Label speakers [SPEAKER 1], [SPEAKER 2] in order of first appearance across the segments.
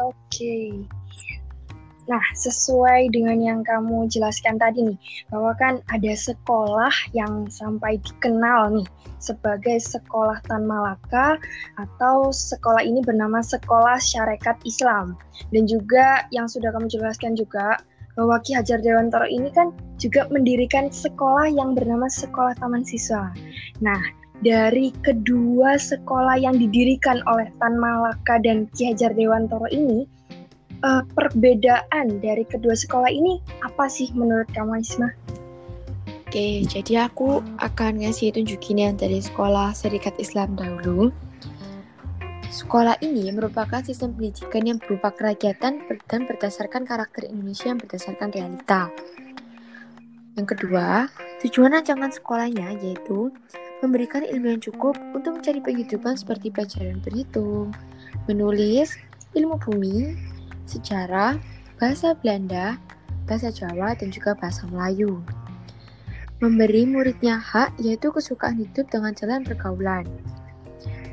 [SPEAKER 1] Oke. Nah, sesuai dengan yang kamu jelaskan tadi nih, bahwa kan ada sekolah yang sampai dikenal nih sebagai sekolah Tan Malaka atau sekolah ini bernama Sekolah Syarikat Islam. Dan juga yang sudah kamu jelaskan juga bahwa Ki Hajar Dewantara ini kan juga mendirikan sekolah yang bernama Sekolah Taman Siswa. Nah, dari kedua sekolah yang didirikan oleh Tan Malaka dan Ki Hajar Dewantara ini, uh, perbedaan dari kedua sekolah ini apa sih menurut kamu Isma?
[SPEAKER 2] Oke, jadi aku akan ngasih tunjukin yang dari sekolah Serikat Islam dahulu. Sekolah ini merupakan sistem pendidikan yang berupa kerakyatan dan berdasarkan karakter Indonesia yang berdasarkan realita. Yang kedua, tujuan rancangan sekolahnya yaitu memberikan ilmu yang cukup untuk mencari penghidupan seperti pelajaran berhitung, menulis, ilmu bumi, sejarah, bahasa Belanda, bahasa Jawa, dan juga bahasa Melayu. Memberi muridnya hak yaitu kesukaan hidup dengan jalan pergaulan.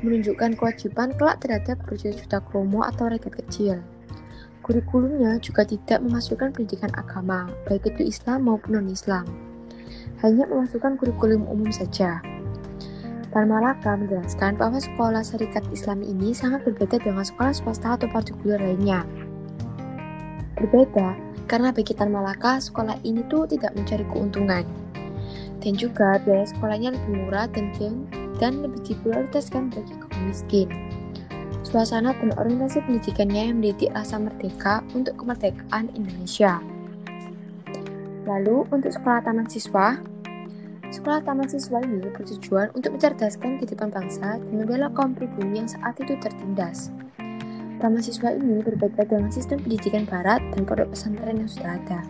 [SPEAKER 2] Menunjukkan kewajiban kelak terhadap berjuta-juta kromo atau rakyat kecil. Kurikulumnya juga tidak memasukkan pendidikan agama, baik itu Islam maupun non-Islam. Hanya memasukkan kurikulum umum saja. Tan Malaka menjelaskan bahwa sekolah syarikat Islam ini sangat berbeda dengan sekolah swasta atau partikular lainnya. Berbeda, karena bagi Tan Malaka, sekolah ini tuh tidak mencari keuntungan. Dan juga biaya sekolahnya lebih murah dan, dan lebih diprioritaskan bagi kaum miskin. Suasana dan orientasi pendidikannya yang mendidik rasa merdeka untuk kemerdekaan Indonesia. Lalu, untuk sekolah taman siswa, Sekolah Taman Siswa ini bertujuan untuk mencerdaskan kehidupan bangsa dan membela kaum pribumi yang saat itu tertindas. Taman siswa ini berbeda dengan sistem pendidikan barat dan pondok pesantren yang sudah ada.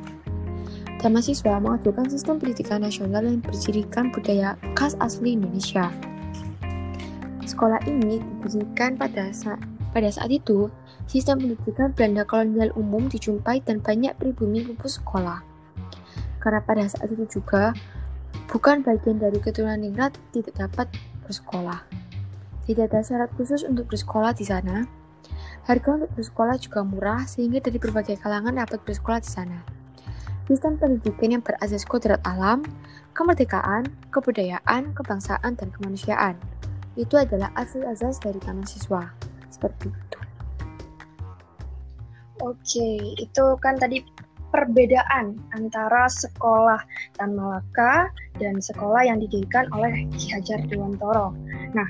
[SPEAKER 2] Taman siswa mengajukan sistem pendidikan nasional yang bercirikan budaya khas asli Indonesia. Sekolah ini didirikan pada saat, pada saat itu, sistem pendidikan Belanda kolonial umum dijumpai dan banyak pribumi lupus sekolah. Karena pada saat itu juga, bukan bagian dari keturunan ningrat tidak dapat bersekolah. Tidak ada syarat khusus untuk bersekolah di sana, Harga untuk bersekolah juga murah sehingga dari berbagai kalangan dapat bersekolah di sana. Sistem pendidikan yang berasas kodrat alam, kemerdekaan, kebudayaan, kebangsaan, dan kemanusiaan. Itu adalah asas-asas dari taman siswa. Seperti itu.
[SPEAKER 1] Oke, itu kan tadi perbedaan antara sekolah Tan Malaka dan sekolah yang didirikan oleh Ki Hajar Dewantoro. Nah,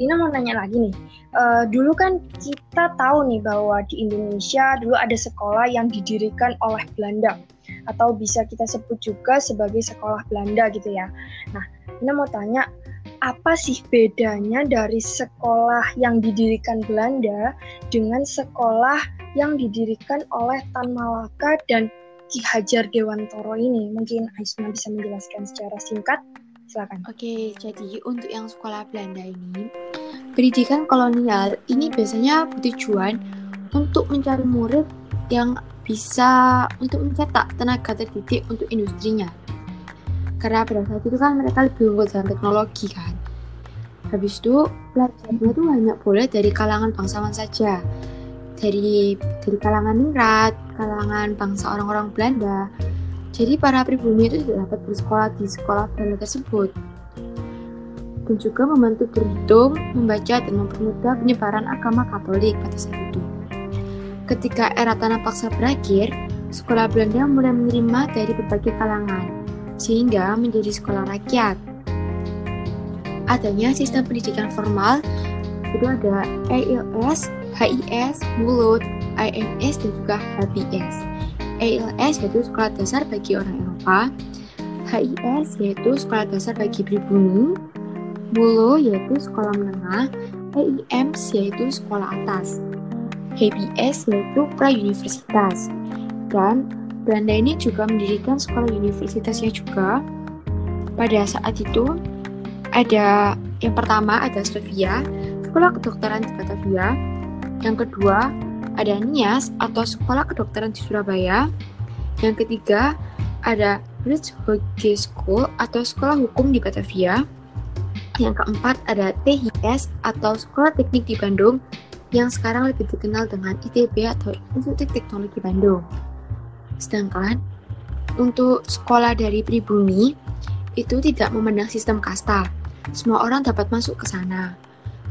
[SPEAKER 1] Ina mau nanya lagi nih. Uh, dulu kan kita tahu nih bahwa di Indonesia dulu ada sekolah yang didirikan oleh Belanda atau bisa kita sebut juga sebagai sekolah Belanda gitu ya. Nah, Ina mau tanya apa sih bedanya dari sekolah yang didirikan Belanda dengan sekolah yang didirikan oleh Tan Malaka dan Ki Hajar Dewantoro ini? Mungkin Aisma bisa menjelaskan secara singkat. Silakan.
[SPEAKER 2] Oke, jadi untuk yang sekolah Belanda ini, pendidikan kolonial ini biasanya bertujuan untuk mencari murid yang bisa untuk mencetak tenaga terdidik untuk industrinya. Karena pada saat itu kan mereka lebih unggul dalam teknologi kan. Habis itu pelajarnya itu hanya boleh dari kalangan bangsawan saja. Dari dari kalangan ningrat, kalangan bangsa orang-orang Belanda, jadi para pribumi itu tidak dapat bersekolah di sekolah Belanda tersebut. Dan juga membantu berhitung, membaca, dan mempermudah penyebaran agama Katolik pada saat itu. Ketika era tanah paksa berakhir, sekolah Belanda mulai menerima dari berbagai kalangan, sehingga menjadi sekolah rakyat. Adanya sistem pendidikan formal, itu ada ALS, HIS, Mulut, IMS, dan juga HBS. ALS yaitu Sekolah Dasar bagi orang Eropa, HIS yaitu Sekolah Dasar bagi pribumi, MULO yaitu Sekolah Menengah, HIMS yaitu Sekolah Atas, HBS yaitu Pra-Universitas, dan Belanda ini juga mendirikan sekolah universitasnya juga. Pada saat itu ada yang pertama ada Sofia, Sekolah Kedokteran di Batavia, yang kedua ada NIAS atau Sekolah Kedokteran di Surabaya. Yang ketiga, ada Rich Hoge School atau Sekolah Hukum di Batavia. Yang keempat ada THS atau Sekolah Teknik di Bandung. yang sekarang lebih dikenal dengan ITB atau Institut Teknologi Bandung. Sedangkan untuk sekolah dari pribumi itu tidak memandang sistem kasta. Semua orang dapat masuk ke sana.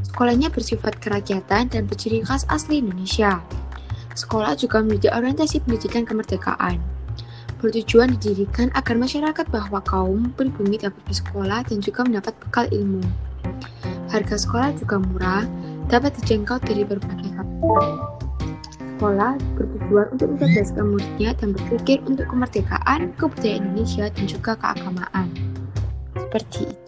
[SPEAKER 2] Sekolahnya bersifat kerakyatan dan berciri khas asli Indonesia. Sekolah juga memiliki orientasi pendidikan kemerdekaan. Bertujuan didirikan agar masyarakat bahwa kaum pribumi dapat bersekolah dan juga mendapat bekal ilmu. Harga sekolah juga murah dapat dijangkau dari berbagai kalangan. Sekolah bertujuan untuk mencerdaskan muridnya dan berpikir untuk kemerdekaan, kebudayaan Indonesia, dan juga keagamaan. Seperti itu.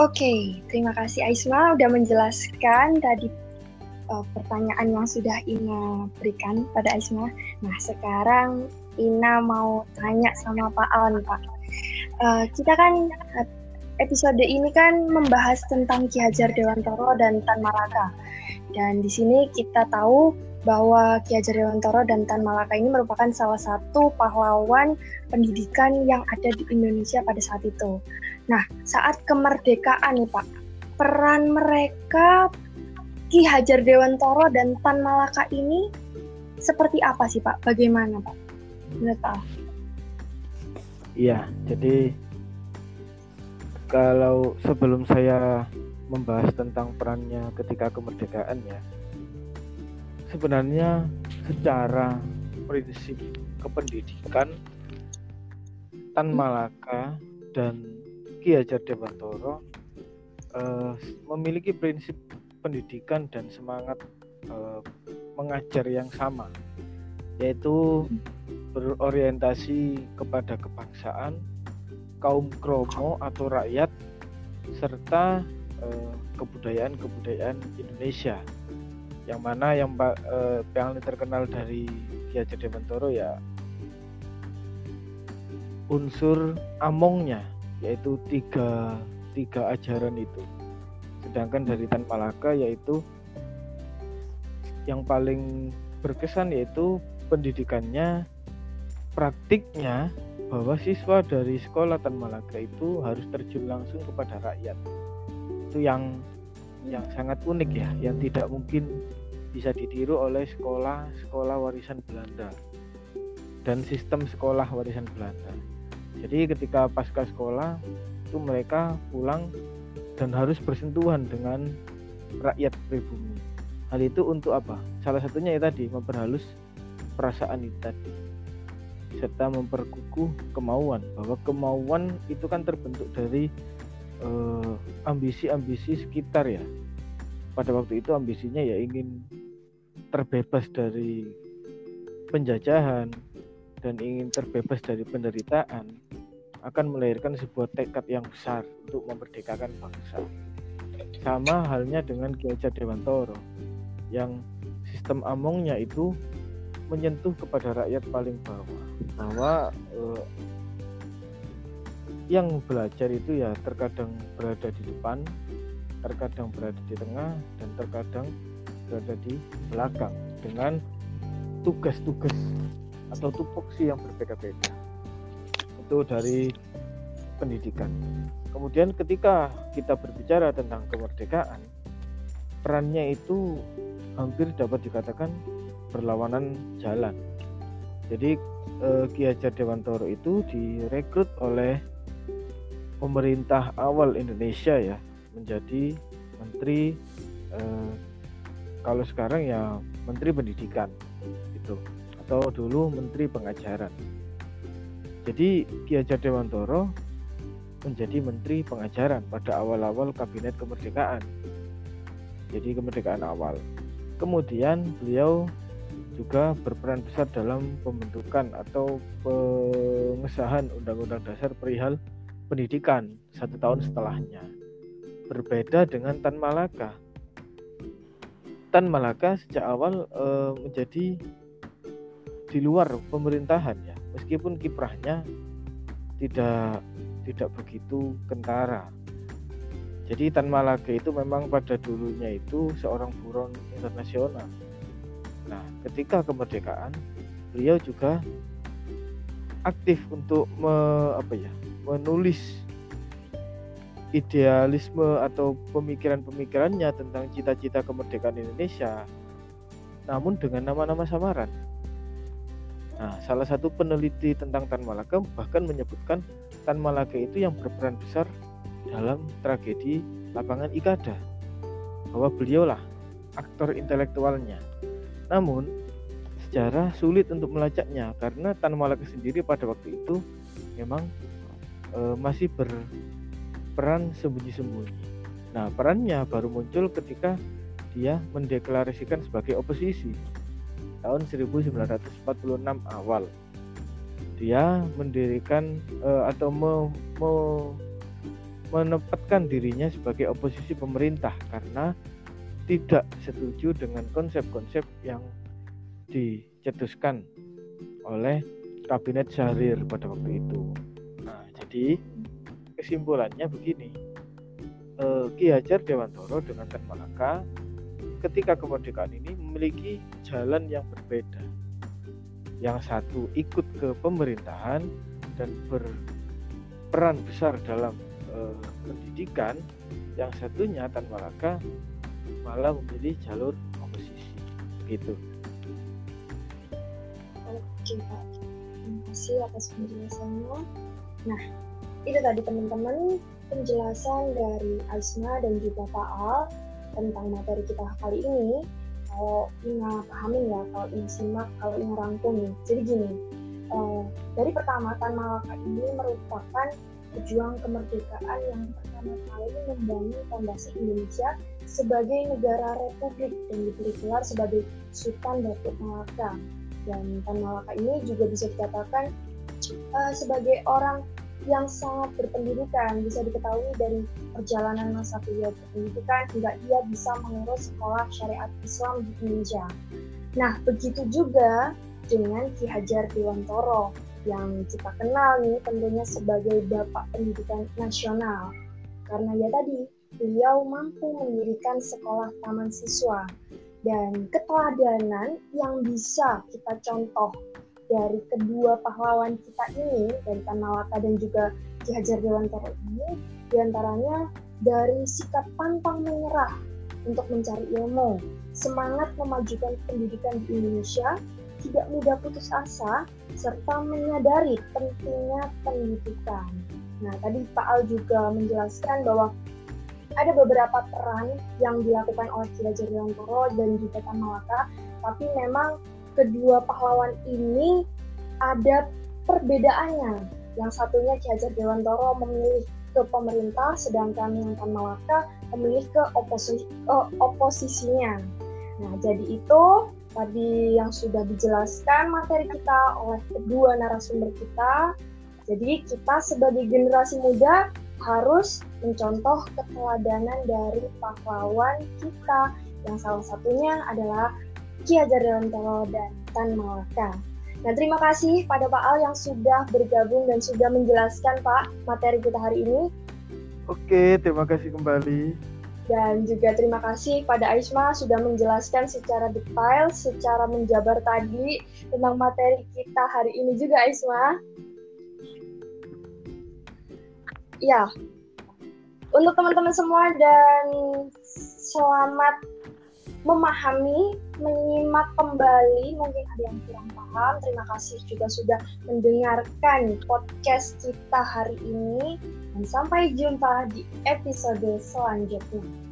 [SPEAKER 1] Oke, terima kasih Aisma udah menjelaskan tadi uh, pertanyaan yang sudah Ina berikan pada Aisma. Nah, sekarang Ina mau tanya sama Pak Alan, Pak. Uh, kita kan episode ini kan membahas tentang Ki Hajar Dewantoro dan Tan Malaka. Dan di sini kita tahu bahwa Ki Hajar Dewantoro dan Tan Malaka ini merupakan salah satu pahlawan pendidikan yang ada di Indonesia pada saat itu. Nah, saat kemerdekaan nih Pak, peran mereka Ki Hajar Dewantoro dan Tan Malaka ini seperti apa sih Pak? Bagaimana Pak? Menurut Pak?
[SPEAKER 3] Iya, jadi kalau sebelum saya membahas tentang perannya ketika kemerdekaan ya, sebenarnya secara prinsip kependidikan Tan Malaka dan Ki Hajar Dewantoro uh, memiliki prinsip pendidikan dan semangat uh, mengajar yang sama, yaitu berorientasi kepada kebangsaan, kaum kromo atau rakyat, serta uh, kebudayaan-kebudayaan Indonesia. Yang mana yang uh, yang terkenal dari Ki Hajar Dewantoro ya unsur amongnya yaitu tiga tiga ajaran itu sedangkan dari Tan Malaka yaitu yang paling berkesan yaitu pendidikannya praktiknya bahwa siswa dari sekolah Tan Malaka itu harus terjun langsung kepada rakyat itu yang yang sangat unik ya yang tidak mungkin bisa ditiru oleh sekolah-sekolah warisan Belanda dan sistem sekolah warisan Belanda jadi ketika pasca sekolah itu mereka pulang dan harus bersentuhan dengan rakyat pribumi. Hal itu untuk apa? Salah satunya ya tadi memperhalus perasaan itu tadi serta memperkukuh kemauan bahwa kemauan itu kan terbentuk dari eh, ambisi-ambisi sekitar ya. Pada waktu itu ambisinya ya ingin terbebas dari penjajahan, dan ingin terbebas dari penderitaan akan melahirkan sebuah tekad yang besar untuk memerdekakan bangsa. Sama halnya dengan Ki Hajar Dewantoro yang sistem amongnya itu menyentuh kepada rakyat paling bawah bahwa eh, yang belajar itu ya terkadang berada di depan, terkadang berada di tengah dan terkadang berada di belakang dengan tugas-tugas atau tupoksi yang berbeda-beda. Itu dari pendidikan. Kemudian ketika kita berbicara tentang kemerdekaan perannya itu hampir dapat dikatakan berlawanan jalan. Jadi eh, Ki Hajar Dewantoro itu direkrut oleh pemerintah awal Indonesia ya menjadi menteri eh, kalau sekarang ya menteri pendidikan itu atau dulu Menteri Pengajaran. Jadi Ki Hajar Dewantoro menjadi Menteri Pengajaran pada awal-awal Kabinet Kemerdekaan. Jadi kemerdekaan awal. Kemudian beliau juga berperan besar dalam pembentukan atau pengesahan Undang-Undang Dasar perihal pendidikan satu tahun setelahnya. berbeda dengan Tan Malaka. Tan Malaka sejak awal e, menjadi di luar pemerintahan ya, meskipun kiprahnya tidak tidak begitu kentara. Jadi Tan Malaka itu memang pada dulunya itu seorang buron internasional. Nah, ketika kemerdekaan, beliau juga aktif untuk me, apa ya, menulis idealisme atau pemikiran-pemikirannya tentang cita-cita kemerdekaan Indonesia, namun dengan nama-nama samaran. Nah, salah satu peneliti tentang Tan Malaka bahkan menyebutkan Tan Malaka itu yang berperan besar dalam tragedi lapangan Ikada, bahwa beliaulah aktor intelektualnya. Namun, secara sulit untuk melacaknya karena Tan Malaka sendiri pada waktu itu memang e, masih ber peran sembunyi-sembunyi. Nah, perannya baru muncul ketika dia mendeklarasikan sebagai oposisi tahun 1946 awal. Dia mendirikan uh, atau me, me, menempatkan dirinya sebagai oposisi pemerintah karena tidak setuju dengan konsep-konsep yang dicetuskan oleh kabinet Syahrir pada waktu itu. Nah, jadi kesimpulannya begini. Uh, Ki Hajar Dewantoro dengan Tan Malaka ketika kemerdekaan ini memiliki jalan yang berbeda. Yang satu ikut ke pemerintahan dan berperan besar dalam uh, pendidikan. Yang satunya Tan Malaka malah memilih jalur oposisi gitu
[SPEAKER 1] oke Pak terima kasih atas penjelasannya nah itu tadi teman-teman penjelasan dari Aisna dan juga Pak Al tentang materi kita kali ini. Kalau Ina pahamin ya, kalau Ina simak, kalau Ina rangkum. Jadi gini, uh, dari pertama Tan Malaka ini merupakan pejuang kemerdekaan yang pertama kali membangun fondasi Indonesia sebagai negara republik dan diberi gelar sebagai Sultan Datuk Malaka. Dan Tan Malaka ini juga bisa dikatakan uh, sebagai orang yang sangat berpendidikan bisa diketahui dari perjalanan masa beliau berpendidikan hingga ia bisa mengurus sekolah syariat Islam di Indonesia. Nah, begitu juga dengan Ki Hajar Dewantoro yang kita kenal nih tentunya sebagai Bapak Pendidikan Nasional. Karena ya tadi, beliau mampu mendirikan sekolah taman siswa dan keteladanan yang bisa kita contoh dari kedua pahlawan kita ini dari Tanawaka dan juga Ki Hajar Dewantara ini di antaranya dari sikap pantang menyerah untuk mencari ilmu, semangat memajukan pendidikan di Indonesia, tidak mudah putus asa, serta menyadari pentingnya pendidikan. Nah, tadi Pak Al juga menjelaskan bahwa ada beberapa peran yang dilakukan oleh Ki Hajar Dewantara dan juga Tanawaka, tapi memang kedua pahlawan ini ada perbedaannya. Yang satunya Ki Hajar Dewantoro memilih ke pemerintah, sedangkan yang Tan Malaka memilih ke oposi uh, oposisinya. Nah, jadi itu tadi yang sudah dijelaskan materi kita oleh kedua narasumber kita. Jadi kita sebagai generasi muda harus mencontoh keteladanan dari pahlawan kita yang salah satunya adalah Ki Hajar Dewantoro dan Tan Malaka. Nah, terima kasih pada Pak Al yang sudah bergabung dan sudah menjelaskan Pak materi kita hari ini.
[SPEAKER 3] Oke, terima kasih kembali.
[SPEAKER 1] Dan juga terima kasih pada Aisma sudah menjelaskan secara detail, secara menjabar tadi tentang materi kita hari ini juga Aisma. Ya, untuk teman-teman semua dan selamat memahami, menyimak kembali, mungkin ada yang kurang paham. Terima kasih juga sudah mendengarkan podcast kita hari ini. Dan sampai jumpa di episode selanjutnya.